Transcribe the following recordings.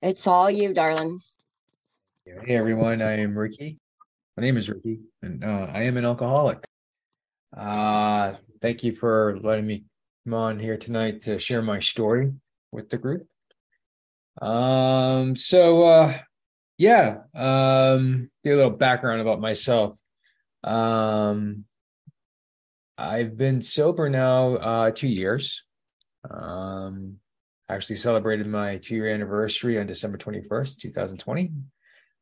It's all you, darling. Hey everyone, I am Ricky. My name is Ricky, and uh, I am an alcoholic. Uh, thank you for letting me come on here tonight to share my story with the group. Um, so uh, yeah, um, give a little background about myself. Um, I've been sober now uh, two years. Um, actually celebrated my two year anniversary on December 21st, 2020.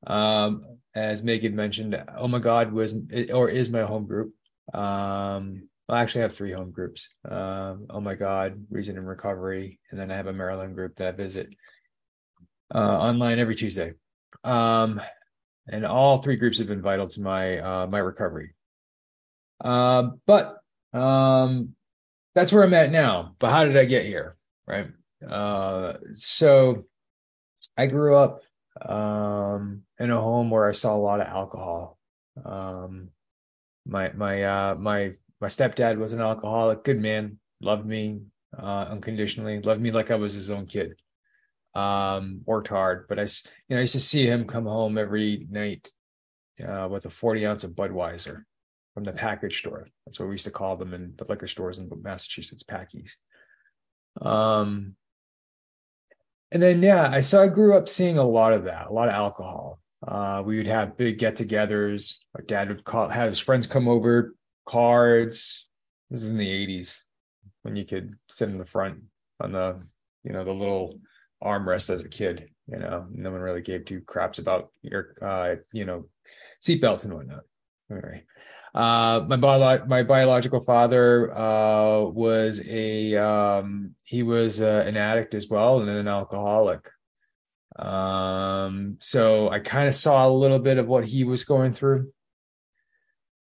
Um, as Megan mentioned, Oh My God was or is my home group. Um, I actually have three home groups. Um, oh My God, Reason and Recovery, and then I have a Maryland group that I visit uh, online every Tuesday. Um, and all three groups have been vital to my uh, my recovery. Uh, but um, that's where I'm at now. But how did I get here? Right. Uh, so I grew up um, in a home where I saw a lot of alcohol. Um, my my uh, my my stepdad was an alcoholic, good man, loved me uh, unconditionally, loved me like I was his own kid. Um, worked hard, but I you know I used to see him come home every night uh, with a forty ounce of Budweiser from the package store. That's what we used to call them in the liquor stores in Massachusetts, packies. Um, and then yeah, I saw I grew up seeing a lot of that, a lot of alcohol. Uh, we would have big get-togethers. Our dad would call have his friends come over, cards. This is in the '80s when you could sit in the front on the you know the little armrest as a kid. You know, no one really gave two craps about your uh, you know seatbelts and whatnot. All right. Uh, my bio- my biological father uh, was a um, he was uh, an addict as well and an alcoholic. Um, so I kind of saw a little bit of what he was going through.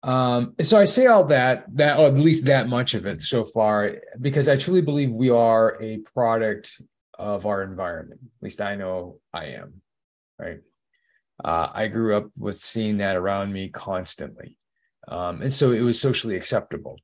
Um, so I say all that that or at least that much of it so far because I truly believe we are a product of our environment. At least I know I am. Right. Uh, I grew up with seeing that around me constantly. Um, and so it was socially acceptable.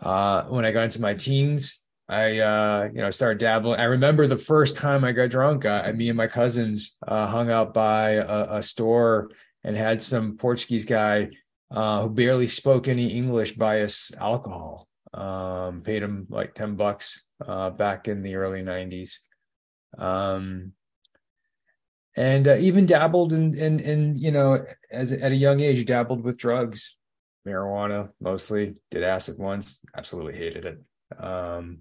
Uh, when I got into my teens, I uh, you know started dabbling. I remember the first time I got drunk. I, me and my cousins uh, hung out by a, a, store and had some Portuguese guy uh, who barely spoke any English buy us alcohol. Um, paid him like ten bucks uh, back in the early '90s. Um, and uh, even dabbled in, in, in you know as at a young age you dabbled with drugs marijuana mostly did acid once absolutely hated it. Um,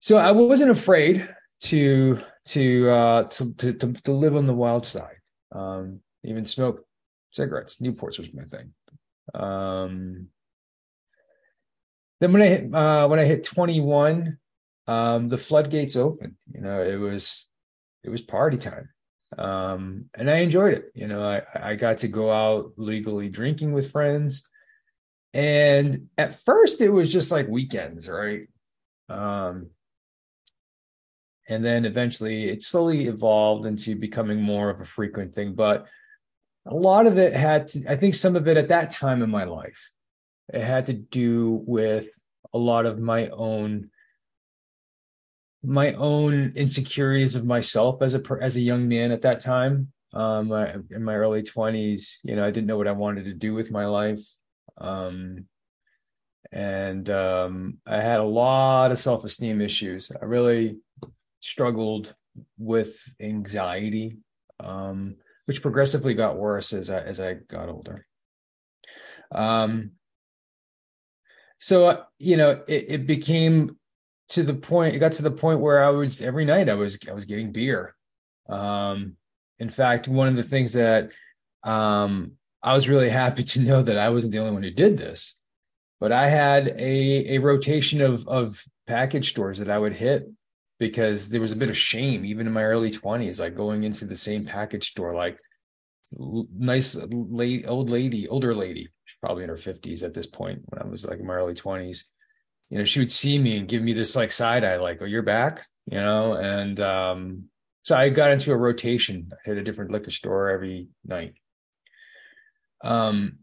so i wasn't afraid to to uh to, to to, to live on the wild side. Um, even smoke cigarettes newports was my thing. Um, then when i hit uh, when i hit 21 um, the floodgates opened you know it was it was party time um, and I enjoyed it. You know, I I got to go out legally drinking with friends, and at first it was just like weekends, right? Um, and then eventually it slowly evolved into becoming more of a frequent thing. But a lot of it had to, I think, some of it at that time in my life, it had to do with a lot of my own my own insecurities of myself as a as a young man at that time. Um in my early 20s you know i didn't know what i wanted to do with my life. Um and um i had a lot of self-esteem issues. I really struggled with anxiety um which progressively got worse as i as i got older. Um so you know it, it became to the point it got to the point where I was every night I was I was getting beer. Um, in fact, one of the things that um, I was really happy to know that I wasn't the only one who did this, but I had a a rotation of of package stores that I would hit because there was a bit of shame even in my early 20s like going into the same package store like nice late old lady older lady probably in her 50s at this point when i was like in my early 20s you know, she would see me and give me this like side eye, like, oh, you're back, you know? And um, so I got into a rotation. I hit a different liquor store every night. Um,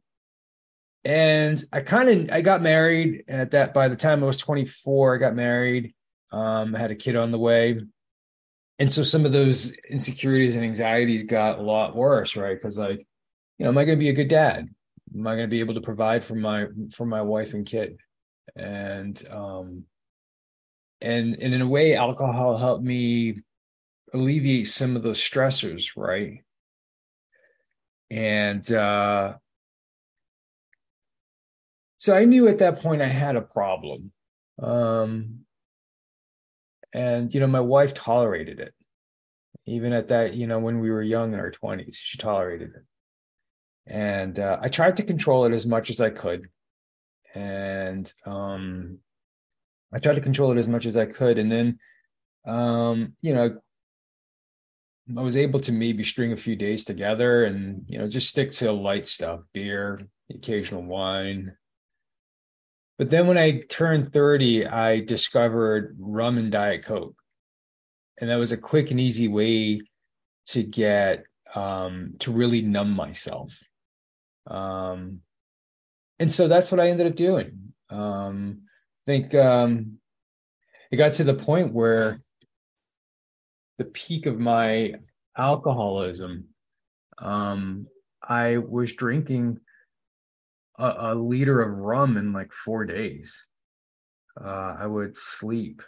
and I kind of I got married at that by the time I was 24, I got married. Um, had a kid on the way. and so some of those insecurities and anxieties got a lot worse, right? Because like, you know, am I going to be a good dad? Am I going to be able to provide for my for my wife and kid? And um, and and in a way, alcohol helped me alleviate some of those stressors, right? And uh, so I knew at that point I had a problem. Um, and you know my wife tolerated it even at that you know when we were young in our 20s she tolerated it and uh, i tried to control it as much as i could and um i tried to control it as much as i could and then um you know i was able to maybe string a few days together and you know just stick to light stuff beer occasional wine but then when I turned 30, I discovered rum and Diet Coke. And that was a quick and easy way to get um, to really numb myself. Um, and so that's what I ended up doing. Um, I think um, it got to the point where the peak of my alcoholism, um, I was drinking a, a liter of rum in like four days. Uh, I would sleep,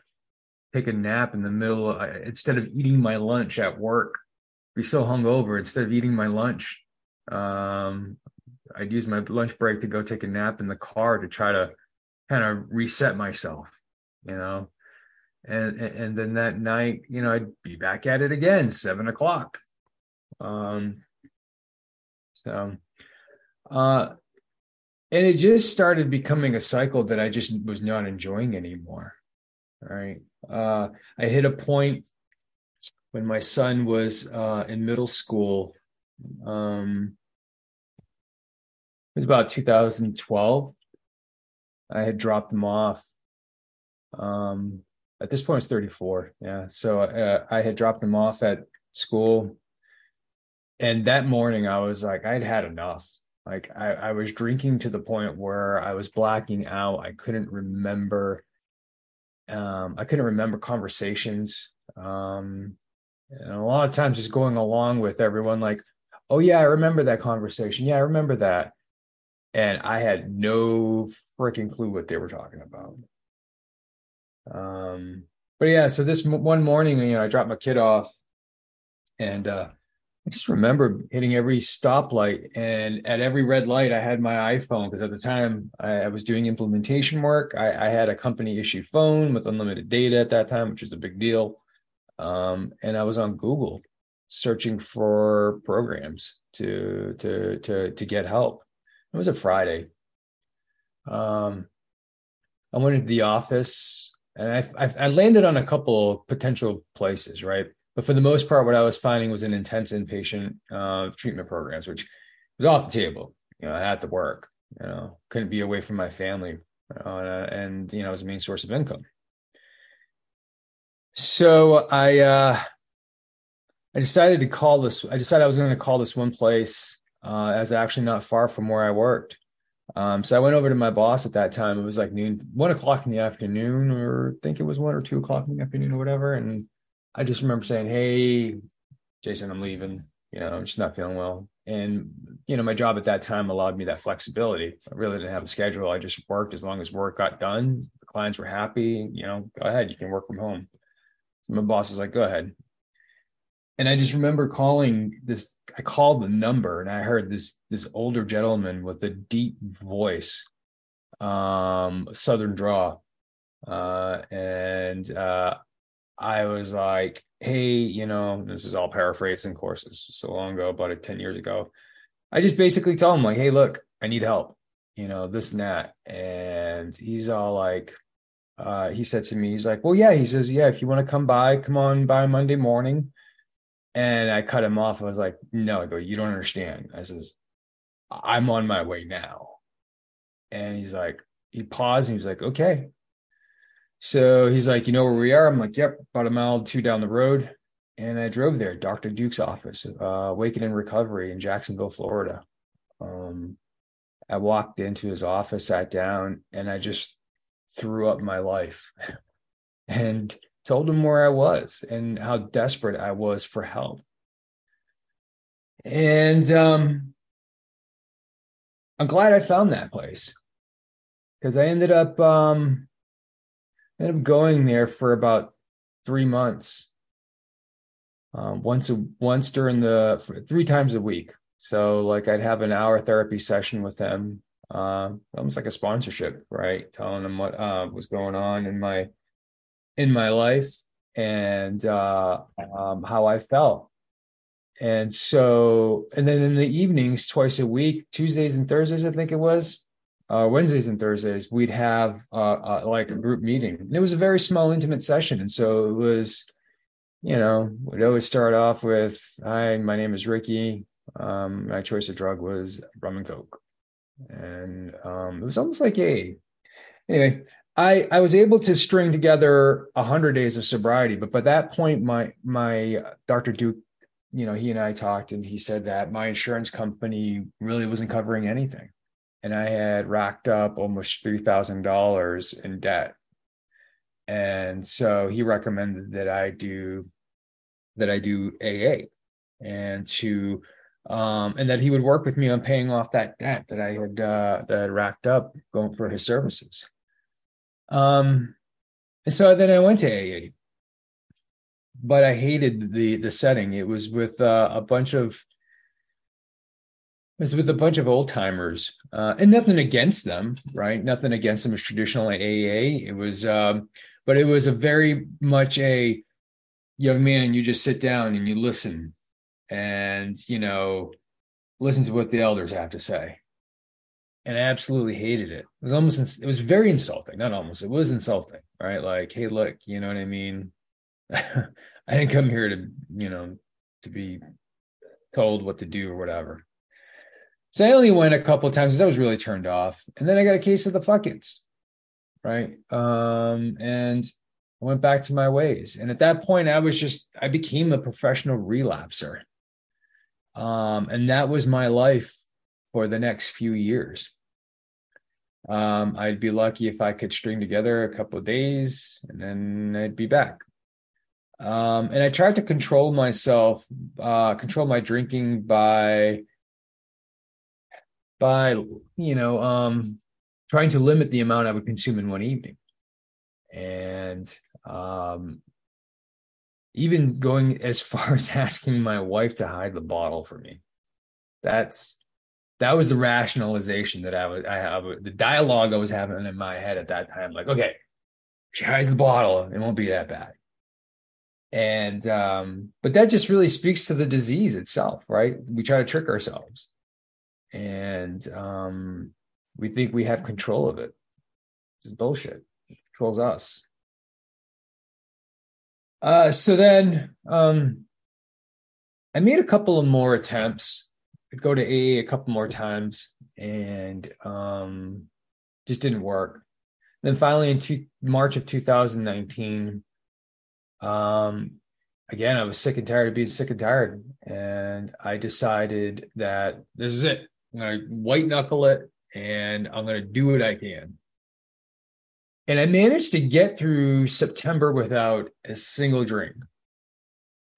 take a nap in the middle. Of, instead of eating my lunch at work, be so hungover. Instead of eating my lunch, um, I'd use my lunch break to go take a nap in the car to try to kind of reset myself, you know. And, and then that night, you know, I'd be back at it again, seven o'clock. Um, so, uh, and it just started becoming a cycle that I just was not enjoying anymore. Right. Uh, I hit a point when my son was uh, in middle school. Um, was about 2012. I had dropped him off. Um, at this point, I was 34. Yeah. So uh, I had dropped him off at school. And that morning, I was like, I'd had enough. Like I, I was drinking to the point where I was blacking out. I couldn't remember. Um, I couldn't remember conversations. Um, and a lot of times just going along with everyone, like, oh yeah, I remember that conversation. Yeah, I remember that. And I had no freaking clue what they were talking about. Um, but yeah, so this m- one morning, you know, I dropped my kid off and uh I just remember hitting every stoplight and at every red light, I had my iPhone because at the time I, I was doing implementation work. I, I, had a company issued phone with unlimited data at that time, which is a big deal. Um, and I was on Google searching for programs to to to to get help. It was a Friday. Um, I went into the office and I, I I landed on a couple potential places, right? But for the most part, what I was finding was an intense inpatient uh, treatment programs, which was off the table. You know, I had to work. You know, couldn't be away from my family, uh, and you know, it was a main source of income. So I uh, I decided to call this. I decided I was going to call this one place uh, as actually not far from where I worked. Um, so I went over to my boss at that time. It was like noon, one o'clock in the afternoon, or I think it was one or two o'clock in the afternoon, or whatever. And I just remember saying, "Hey, Jason, I'm leaving. You know, I'm just not feeling well." And you know, my job at that time allowed me that flexibility. I really didn't have a schedule. I just worked as long as work got done. The clients were happy. You know, go ahead, you can work from home. So my boss was like, "Go ahead." And I just remember calling this. I called the number, and I heard this this older gentleman with a deep voice, um, southern draw, uh, and uh, I was like, hey, you know, this is all paraphrasing courses so long ago, about 10 years ago. I just basically told him, like, hey, look, I need help, you know, this and that. And he's all like, uh, he said to me, he's like, well, yeah, he says, yeah, if you want to come by, come on by Monday morning. And I cut him off. I was like, no, I go, you don't understand. I says, I'm on my way now. And he's like, he paused and he's like, okay. So he's like, you know where we are? I'm like, yep, about a mile two down the road. And I drove there, Dr. Duke's office, uh, Waking in Recovery in Jacksonville, Florida. Um, I walked into his office, sat down, and I just threw up my life and told him where I was and how desperate I was for help. And um, I'm glad I found that place because I ended up um, ended up going there for about three months. Um, once a once during the three times a week. So like I'd have an hour therapy session with them, uh, almost like a sponsorship, right? Telling them what uh, was going on in my in my life and uh, um, how I felt. And so, and then in the evenings, twice a week, Tuesdays and Thursdays, I think it was, uh, Wednesdays and Thursdays, we'd have uh, uh, like a group meeting. And it was a very small, intimate session. And so it was, you know, we'd always start off with, Hi, my name is Ricky. Um, my choice of drug was rum and coke. And um, it was almost like a, anyway, I, I was able to string together a hundred days of sobriety, but by that point, my my uh, Dr. Duke, you know, he and I talked, and he said that my insurance company really wasn't covering anything and I had racked up almost three thousand dollars in debt. And so he recommended that I do that I do AA and to um and that he would work with me on paying off that debt that I had uh that I had racked up going for his services. Um so then I went to AA. But I hated the the setting. It was with uh, a bunch of it was with a bunch of old timers, uh, and nothing against them, right? Nothing against them as traditional AA. It was, um, but it was a very much a young man. You just sit down and you listen, and you know, listen to what the elders have to say. And I absolutely hated it. It was almost, it was very insulting. Not almost, it was insulting, right? Like, hey, look, you know what I mean? I didn't come here to, you know, to be told what to do or whatever. So I only went a couple of times because I was really turned off. And then I got a case of the fuckins, right? Um, and I went back to my ways. And at that point, I was just, I became a professional relapser. Um, and that was my life for the next few years. Um, I'd be lucky if I could string together a couple of days and then I'd be back. Um, and I tried to control myself, uh, control my drinking by by you know um, trying to limit the amount I would consume in one evening, and um, even going as far as asking my wife to hide the bottle for me. That's that was the rationalization that I was I have the dialogue I was having in my head at that time. Like, okay, she hides the bottle, it won't be that bad. And um, but that just really speaks to the disease itself, right? We try to trick ourselves and um, we think we have control of it. It's bullshit. It controls us. Uh, so then um, I made a couple of more attempts. Go to AA a couple more times and um, just didn't work. Then finally, in two, March of 2019, um, again, I was sick and tired of being sick and tired. And I decided that this is it. I'm going to white knuckle it and I'm going to do what I can. And I managed to get through September without a single drink.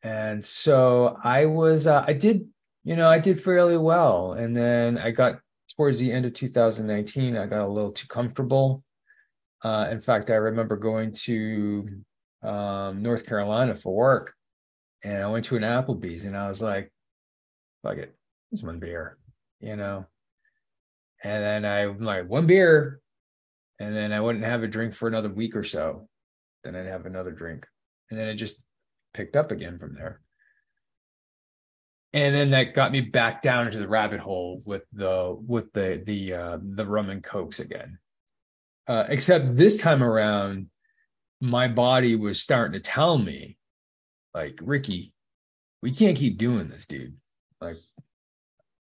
And so I was, uh, I did, you know, I did fairly well. And then I got towards the end of 2019, I got a little too comfortable. Uh, in fact, I remember going to um, North Carolina for work and I went to an Applebee's and I was like, fuck it, this one beer you know. And then I'm like one beer, and then I wouldn't have a drink for another week or so. Then I'd have another drink, and then it just picked up again from there. And then that got me back down into the rabbit hole with the with the the uh, the rum and cokes again. Uh, except this time around, my body was starting to tell me, like Ricky, we can't keep doing this, dude. Like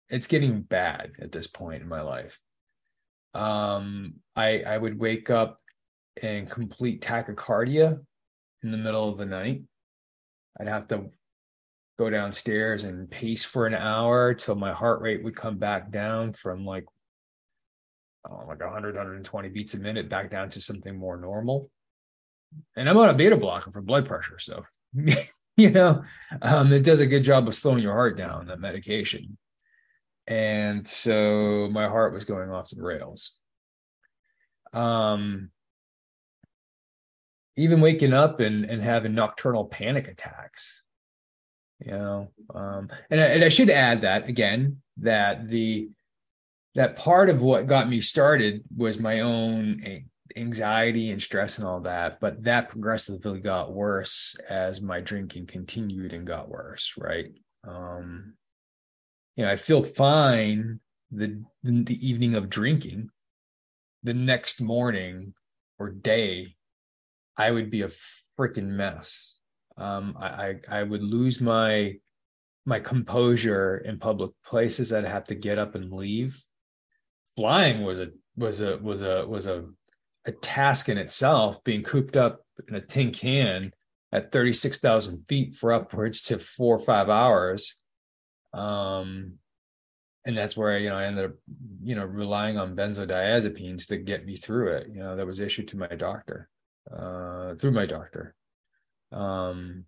it's getting bad at this point in my life. Um, I I would wake up in complete tachycardia in the middle of the night. I'd have to go downstairs and pace for an hour till my heart rate would come back down from like oh, like 100 120 beats a minute back down to something more normal and I'm on a beta blocker for blood pressure. So, you know, um, it does a good job of slowing your heart down, that medication. And so my heart was going off the rails. Um, even waking up and, and having nocturnal panic attacks you know um, and, I, and I should add that again that the that part of what got me started was my own anxiety and stress and all that but that progressively got worse as my drinking continued and got worse right? Um you know i feel fine the the evening of drinking. The next morning or day i would be a freaking mess um, I, I, I would lose my my composure in public places. I'd have to get up and leave. Flying was a was a was a was a a task in itself. Being cooped up in a tin can at thirty six thousand feet for upwards to four or five hours. Um, and that's where you know I ended up, you know, relying on benzodiazepines to get me through it. You know, that was issued to my doctor, uh, through my doctor. Um,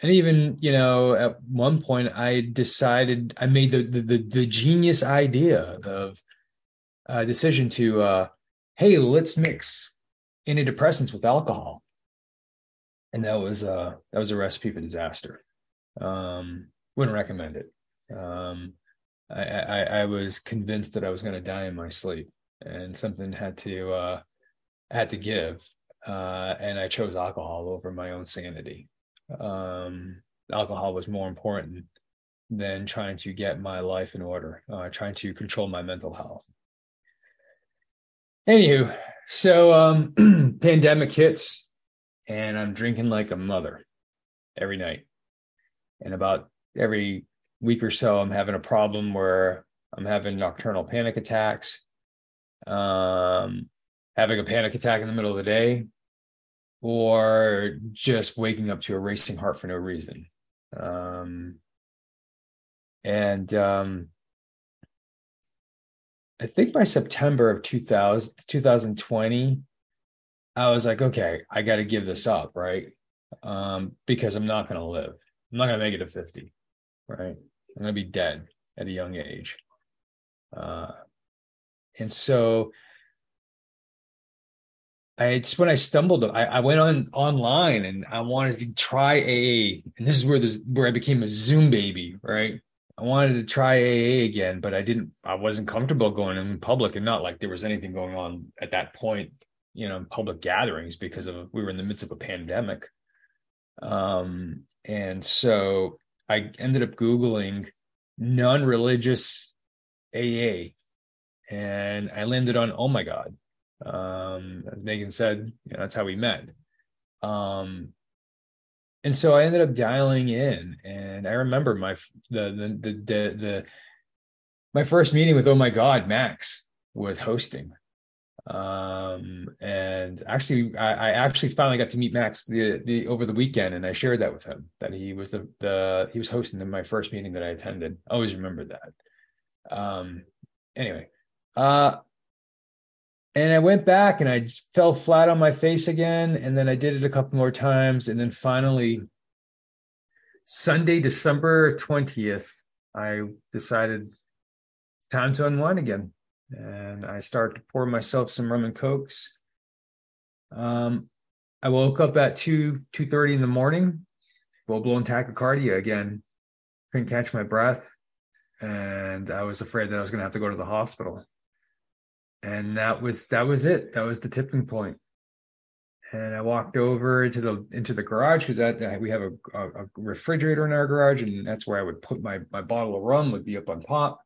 and even you know at one point i decided i made the the, the, the genius idea of a decision to uh hey let's mix antidepressants with alcohol. And that was uh that was a recipe for disaster. Um wouldn't recommend it. Um i i, I was convinced that i was going to die in my sleep and something had to uh had to give uh, and I chose alcohol over my own sanity. Um, alcohol was more important than trying to get my life in order, uh, trying to control my mental health. Anywho, so um, pandemic hits, and I'm drinking like a mother every night. And about every week or so, I'm having a problem where I'm having nocturnal panic attacks, um, having a panic attack in the middle of the day, or just waking up to a racing heart for no reason. Um, and um, I think by September of 2000, 2020, I was like, okay, I got to give this up, right? Um, because I'm not going to live. I'm not going to make it to 50, right? I'm going to be dead at a young age. Uh, and so I, it's when I stumbled. I, I went on online and I wanted to try AA, and this is where this where I became a Zoom baby, right? I wanted to try AA again, but I didn't. I wasn't comfortable going in public, and not like there was anything going on at that point, you know, in public gatherings because of we were in the midst of a pandemic. Um, and so I ended up googling non-religious AA, and I landed on Oh my God um, as Megan said, you know, that's how we met. Um, and so I ended up dialing in, and I remember my the the the the, the my first meeting with Oh my God Max was hosting, um, and actually I, I actually finally got to meet Max the the over the weekend, and I shared that with him that he was the the he was hosting in my first meeting that I attended. I always remember that. Um, anyway, uh, and I went back and I fell flat on my face again. And then I did it a couple more times. And then finally, Sunday, December 20th, I decided time to unwind again. And I started to pour myself some rum and cokes. Um, I woke up at 2 2:30 in the morning, full blown tachycardia again. Couldn't catch my breath. And I was afraid that I was gonna have to go to the hospital and that was that was it. That was the tipping point. And i walked over into the into the garage because that we have a, a, refrigerator in our garage and that's where i would put my my bottle of rum would be up on top.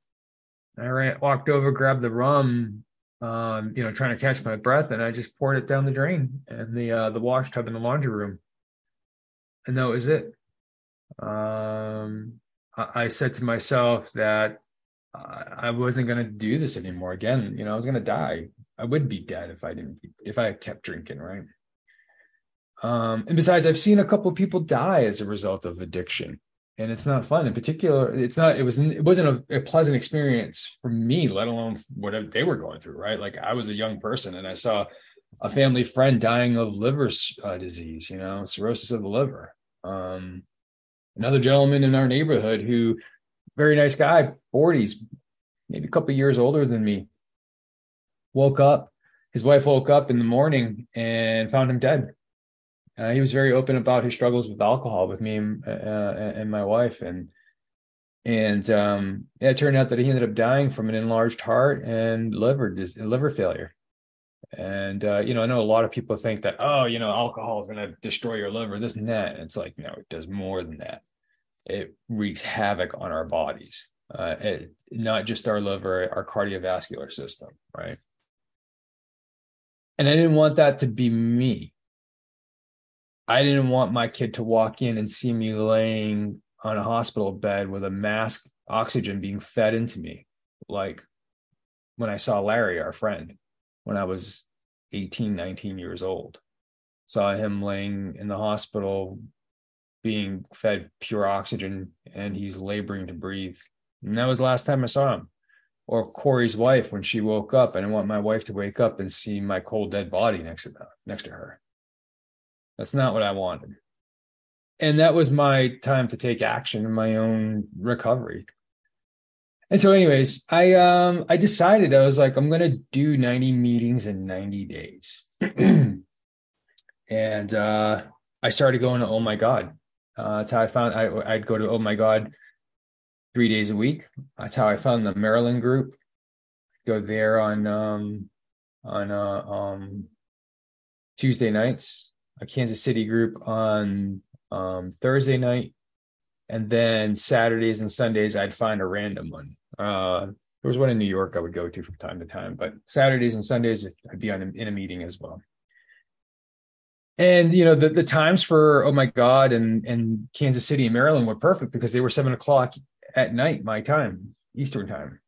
I ran walked over grabbed the rum um you know trying to catch my breath and i just poured it down the drain and the uh the wash tub in the laundry room. And that was it. Um I, I said to myself that I wasn't going to do this anymore again. You know, I was going to die. I would be dead if I didn't, if I kept drinking, right? Um, and besides, I've seen a couple of people die as a result of addiction, and it's not fun. In particular, it's not. It was. It wasn't a, a pleasant experience for me, let alone whatever they were going through. Right? Like I was a young person, and I saw a family friend dying of liver uh, disease, you know, cirrhosis of the liver. Um, another gentleman in our neighborhood who, very nice guy, 40s, maybe a couple years older than me, woke up. His wife woke up in the morning and found him dead. Uh, he was very open about his struggles with alcohol with me and, uh, and my wife, and and um, it turned out that he ended up dying from an enlarged heart and liver liver failure. And uh, you know, I know a lot of people think that oh, you know, alcohol is going to destroy your liver, this and that. And it's like no, it does more than that. It wreaks havoc on our bodies, uh, it, not just our liver, our cardiovascular system, right? And I didn't want that to be me. I didn't want my kid to walk in and see me laying on a hospital bed with a mask, oxygen being fed into me, like when I saw Larry, our friend when I was 18, 19 years old. Saw him laying in the hospital being fed pure oxygen and he's laboring to breathe. And that was the last time I saw him. Or Corey's wife when she woke up. I didn't want my wife to wake up and see my cold dead body next to them, next to her. That's not what I wanted. And that was my time to take action in my own recovery and so, anyways, I um I decided I was like, I'm gonna do 90 meetings in 90 days. and uh I started going to Oh My God. Uh, that's how I found I I'd go to Oh My God three days a week. That's how I found the Maryland group. Go there on um on uh, um Tuesday nights, a Kansas City group on um Thursday night, and then Saturdays and Sundays I'd find a random one. Uh, there was one in New York I would go to from time to time, but Saturdays and Sundays I'd be on in a meeting as well. And you know the the times for oh my god and and Kansas City and Maryland were perfect because they were seven o'clock at night my time Eastern time,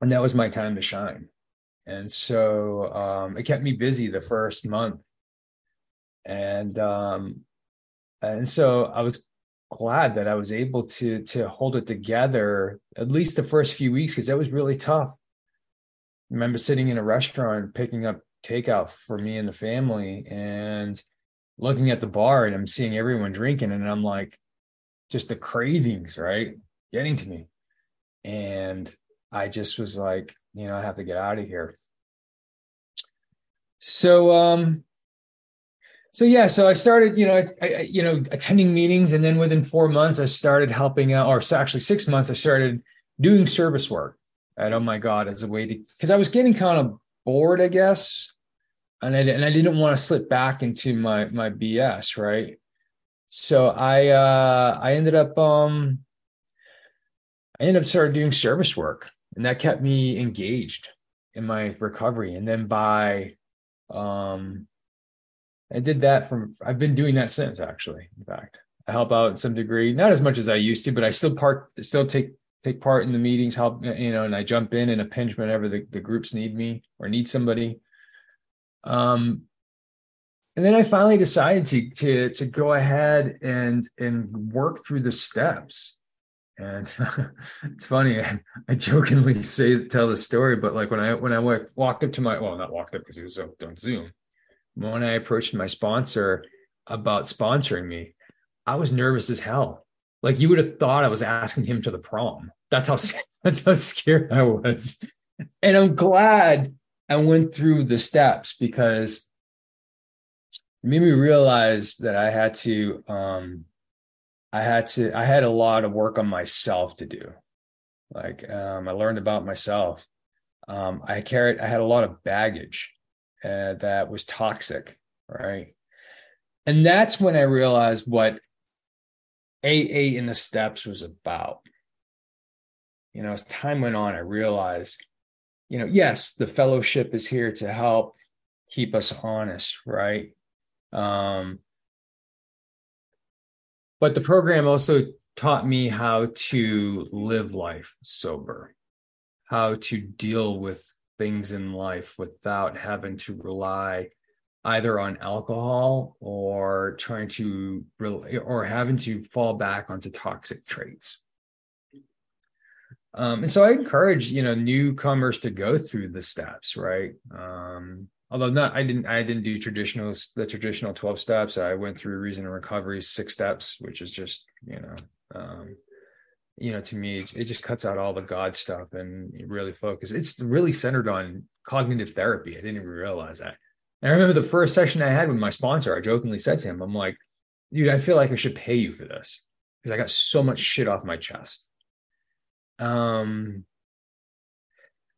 and that was my time to shine. And so um, it kept me busy the first month, and um, and so I was glad that I was able to to hold it together at least the first few weeks because that was really tough. I remember sitting in a restaurant picking up takeout for me and the family and looking at the bar and I'm seeing everyone drinking and I'm like just the cravings, right? Getting to me. And I just was like, you know, I have to get out of here. So um so yeah so i started you know I, I, you know attending meetings and then within four months i started helping out or actually six months i started doing service work and oh my god as a way to because i was getting kind of bored i guess and I, and I didn't want to slip back into my my bs right so i uh i ended up um i ended up started doing service work and that kept me engaged in my recovery and then by um I did that from I've been doing that since actually. In fact, I help out in some degree, not as much as I used to, but I still part still take take part in the meetings, help you know, and I jump in in a pinch whenever the, the groups need me or need somebody. Um and then I finally decided to to to go ahead and and work through the steps. And it's funny, I, jokingly say tell the story, but like when I when I walked up to my well, not walked up because it was on Zoom when I approached my sponsor about sponsoring me, I was nervous as hell. Like you would have thought I was asking him to the prom. That's how that's how scared I was. And I'm glad I went through the steps because it made me realize that I had to um I had to I had a lot of work on myself to do. Like um I learned about myself. Um I carried I had a lot of baggage uh, that was toxic, right? And that's when I realized what AA in the steps was about. You know, as time went on, I realized, you know, yes, the fellowship is here to help keep us honest, right? Um, but the program also taught me how to live life sober, how to deal with things in life without having to rely either on alcohol or trying to or having to fall back onto toxic traits um, and so i encourage you know newcomers to go through the steps right um, although not I didn't I didn't do traditional the traditional 12 steps. I went through reason and recovery six steps, which is just, you know, um, you know, to me, it, it just cuts out all the God stuff and really focus. It's really centered on cognitive therapy. I didn't even realize that. And I remember the first session I had with my sponsor, I jokingly said to him, I'm like, dude, I feel like I should pay you for this because I got so much shit off my chest. Um,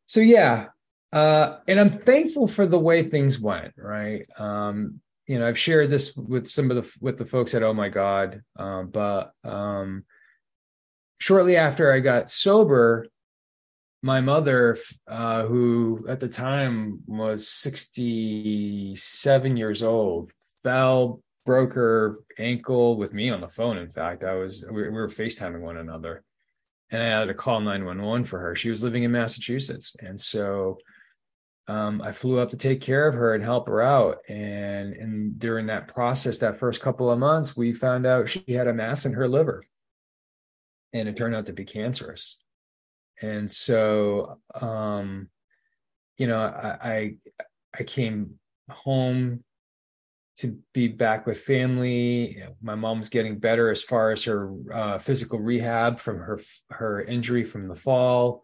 so yeah, uh, and I'm thankful for the way things went. Right. Um, you know, I've shared this with some of the with the folks at Oh My God, um, but um, shortly after I got sober, my mother, uh, who at the time was 67 years old, fell, broke her ankle with me on the phone. In fact, I was we, we were FaceTiming one another, and I had to call 911 for her. She was living in Massachusetts, and so um, I flew up to take care of her and help her out. And, and during that process, that first couple of months, we found out she had a mass in her liver, and it turned out to be cancerous. And so, um, you know, I, I I came home to be back with family. My mom's getting better as far as her uh, physical rehab from her her injury from the fall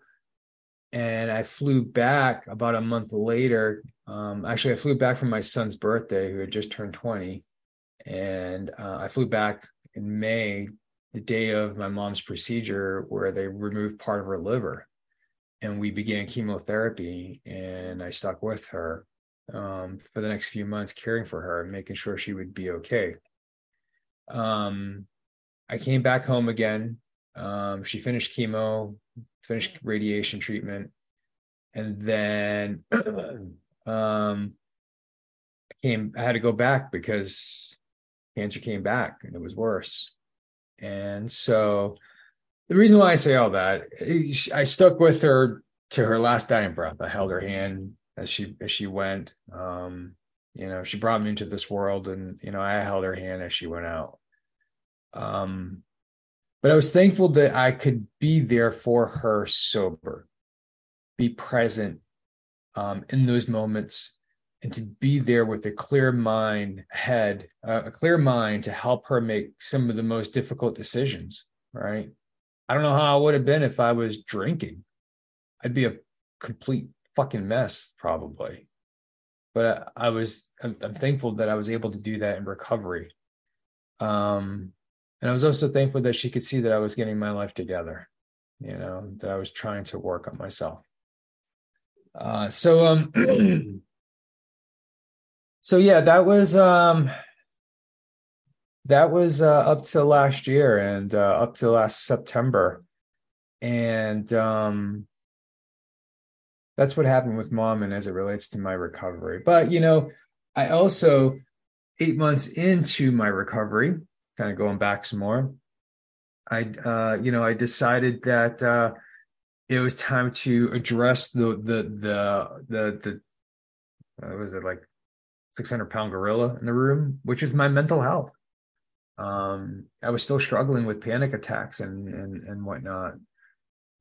and I flew back about a month later. Um, actually, I flew back from my son's birthday, who had just turned 20. And uh, I flew back in May, the day of my mom's procedure, where they removed part of her liver. And we began chemotherapy, and I stuck with her um, for the next few months, caring for her, and making sure she would be okay. Um, I came back home again. Um, she finished chemo, finished radiation treatment, and then um, I came. I had to go back because cancer came back and it was worse. And so, the reason why I say all that, I stuck with her to her last dying breath. I held her hand as she as she went. Um, you know, she brought me into this world, and you know, I held her hand as she went out. Um, but I was thankful that I could be there for her sober, be present um, in those moments, and to be there with a clear mind, head, uh, a clear mind to help her make some of the most difficult decisions. Right. I don't know how I would have been if I was drinking. I'd be a complete fucking mess, probably. But I, I was, I'm, I'm thankful that I was able to do that in recovery. Um, and I was also thankful that she could see that I was getting my life together, you know, that I was trying to work on myself. Uh, so, um, so yeah, that was, um, that was uh, up to last year and uh, up to last September. And um, that's what happened with mom and as it relates to my recovery. But, you know, I also, eight months into my recovery, kind of going back some more, I, uh, you know, I decided that uh, it was time to address the the the the the uh, was it like 600 pound gorilla in the room, which is my mental health. Um, I was still struggling with panic attacks and and and whatnot,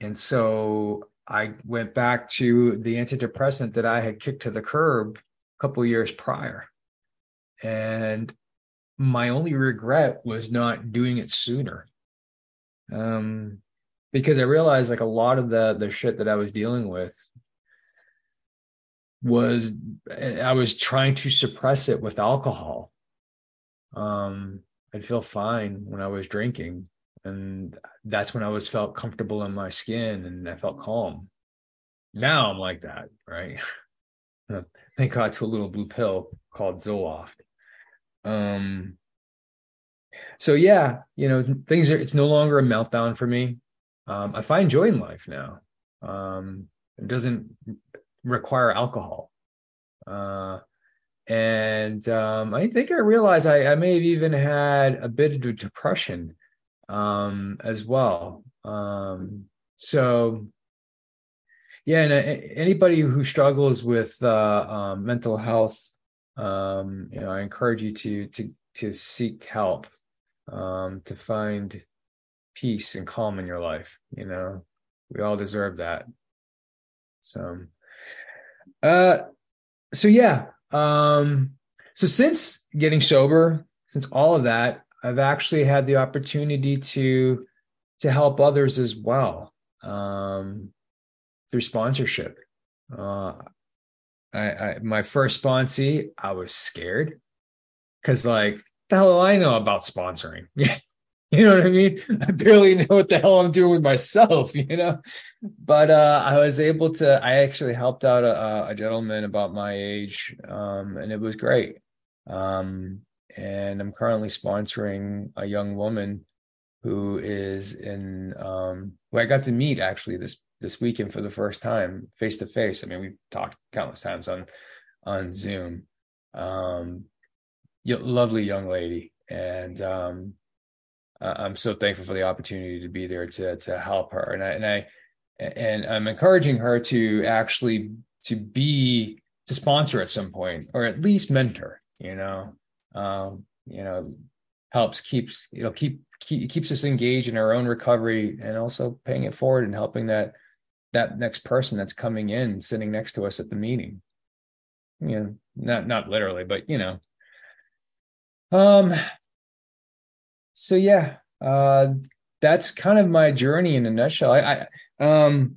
and so I went back to the antidepressant that I had kicked to the curb a couple years prior, and my only regret was not doing it sooner. Um, because I realized like a lot of the the shit that I was dealing with was I was trying to suppress it with alcohol. Um, I'd feel fine when I was drinking, and that's when I was felt comfortable in my skin and I felt calm. Now I'm like that, right? Thank God to a little blue pill called Zoloft. Um, so yeah, you know, things are, it's no longer a meltdown for me. Um, I find joy in life now. Um, it doesn't require alcohol. Uh, and um, I think I realized I, I, may have even had a bit of depression um, as well. Um, so, yeah, and uh, anybody who struggles with uh, um, mental health, um, you know, I encourage you to to to seek help, um, to find peace and calm in your life. You know, we all deserve that. So, uh, so yeah, um, so since getting sober, since all of that, I've actually had the opportunity to to help others as well um, through sponsorship. Uh, I, I my first sponsee, I was scared because like the hell do I know about sponsoring? you know what I mean? I barely know what the hell I'm doing with myself, you know. But uh, I was able to. I actually helped out a, a gentleman about my age, um, and it was great. Um, and I'm currently sponsoring a young woman who is in um, who I got to meet actually this this weekend for the first time face to face. I mean, we've talked countless times on on Zoom. Um, lovely young lady, and um, I'm so thankful for the opportunity to be there to to help her. And I and I and I'm encouraging her to actually to be to sponsor at some point or at least mentor. You know, um, you know, helps keeps you know keep, keep keeps us engaged in our own recovery and also paying it forward and helping that that next person that's coming in sitting next to us at the meeting. You know not not literally but you know. Um so yeah uh that's kind of my journey in a nutshell. I, I um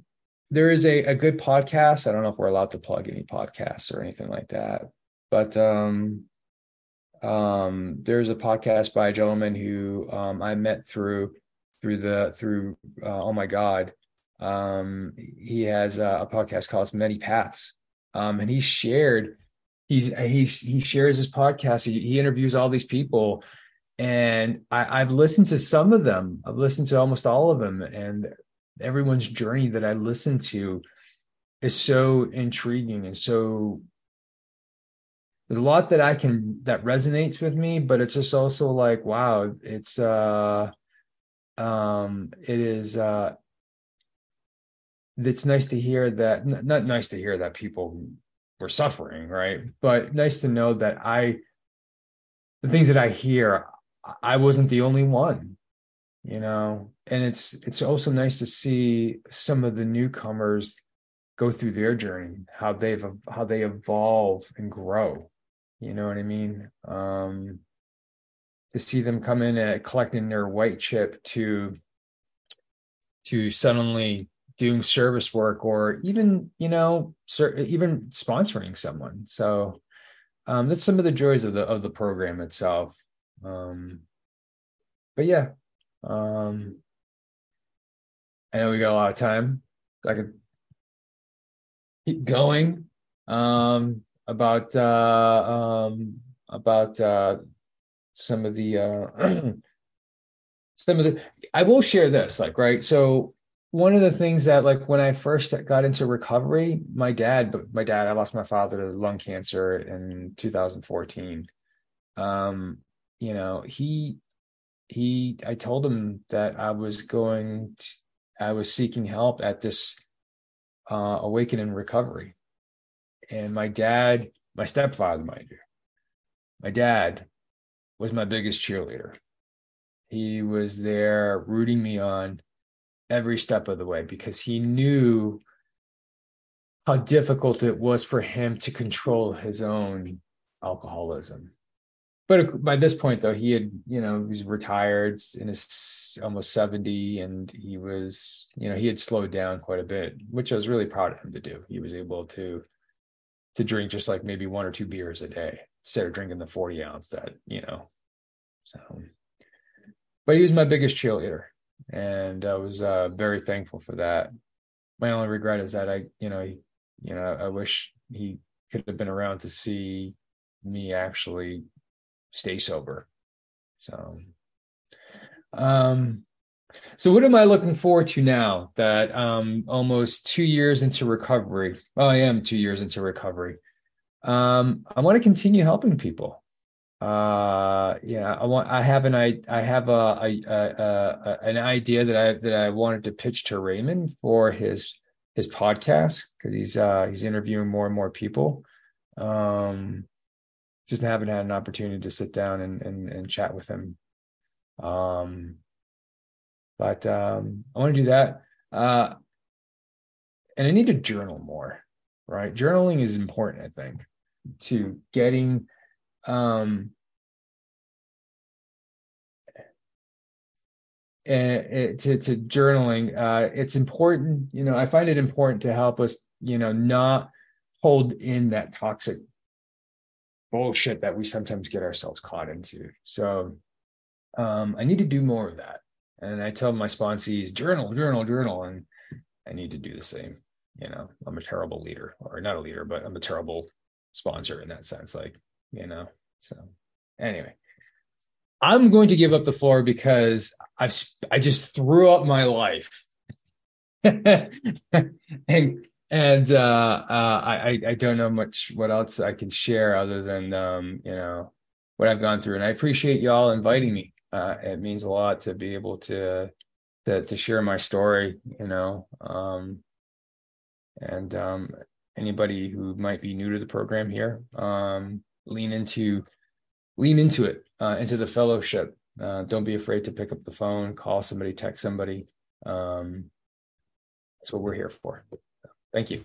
there is a, a good podcast. I don't know if we're allowed to plug any podcasts or anything like that but um um there's a podcast by a gentleman who um i met through through the through uh, oh my god um, he has a, a, podcast called Many Paths, um, and he shared he's he's he shares his podcast. He, he interviews all these people, and I, I've listened to some of them. I've listened to almost all of them, and everyone's journey that I listen to is so intriguing and so there's a lot that I can that resonates with me, but it's just also like, wow, it's uh um it is uh it's nice to hear that not nice to hear that people were suffering right? But nice to know that i the things that i hear i wasn't the only one you know? And it's it's also nice to see some of the newcomers go through their journey how they've how they evolve and grow you know what i mean? Um to see them come in at collecting their white chip to to suddenly doing service work or even you know even sponsoring someone. So um, that's some of the joys of the of the program itself. Um, but yeah um, i know we got a lot of time. I could keep going. Um, about uh, um, about uh, some of the uh, some of the i will share this like right so one of the things that like when I first got into recovery, my dad, but my dad, I lost my father to lung cancer in 2014. Um, you know, he he I told him that I was going to, I was seeking help at this uh awakening recovery. And my dad, my stepfather, mind you, my dad was my biggest cheerleader. He was there rooting me on every step of the way because he knew how difficult it was for him to control his own alcoholism. But by this point, though, he had, you know, he's retired in his almost 70 and he was, you know, he had slowed down quite a bit, which I was really proud of him to do. He was able to to drink just like maybe one or two beers a day instead of drinking the 40 ounce that, you know. So but he was my biggest cheerleader and I was uh, very thankful for that. My only regret is that I, you know, he, you know, I wish he could have been around to see me actually stay sober. So, um, so what am I looking forward to now that um almost two years into recovery? Well, I am two years into recovery. Um, I want to continue helping people uh yeah i want i have an i i have a, a, a, a, an idea that i that i wanted to pitch to raymond for his his podcast because he's uh he's interviewing more and more people um just haven't had an opportunity to sit down and and, and chat with him um but um i want to do that. Uh and i need to journal more right? Journaling is important i think to getting um and to, to journaling. Uh it's important you know i find it important to help us you know not hold in that toxic bullshit that we sometimes get ourselves caught into. So um i need to do more of that and i tell my sponsees journal journal journal. And i need to do the same. You know i'm a terrible leader or not a leader but i'm a terrible sponsor in that sense like you know so anyway. I'm going to give up the floor because I've I just threw up my life, and and uh, uh, I I don't know much what else I can share other than um, you know what I've gone through, and I appreciate y'all inviting me. Uh, it means a lot to be able to to to share my story, you know, um, and um, anybody who might be new to the program here, um, lean into lean into it, uh, into the fellowship. Uh, don't be afraid to pick up the phone, call somebody, text somebody. Um, that's what we're here for. Thank you.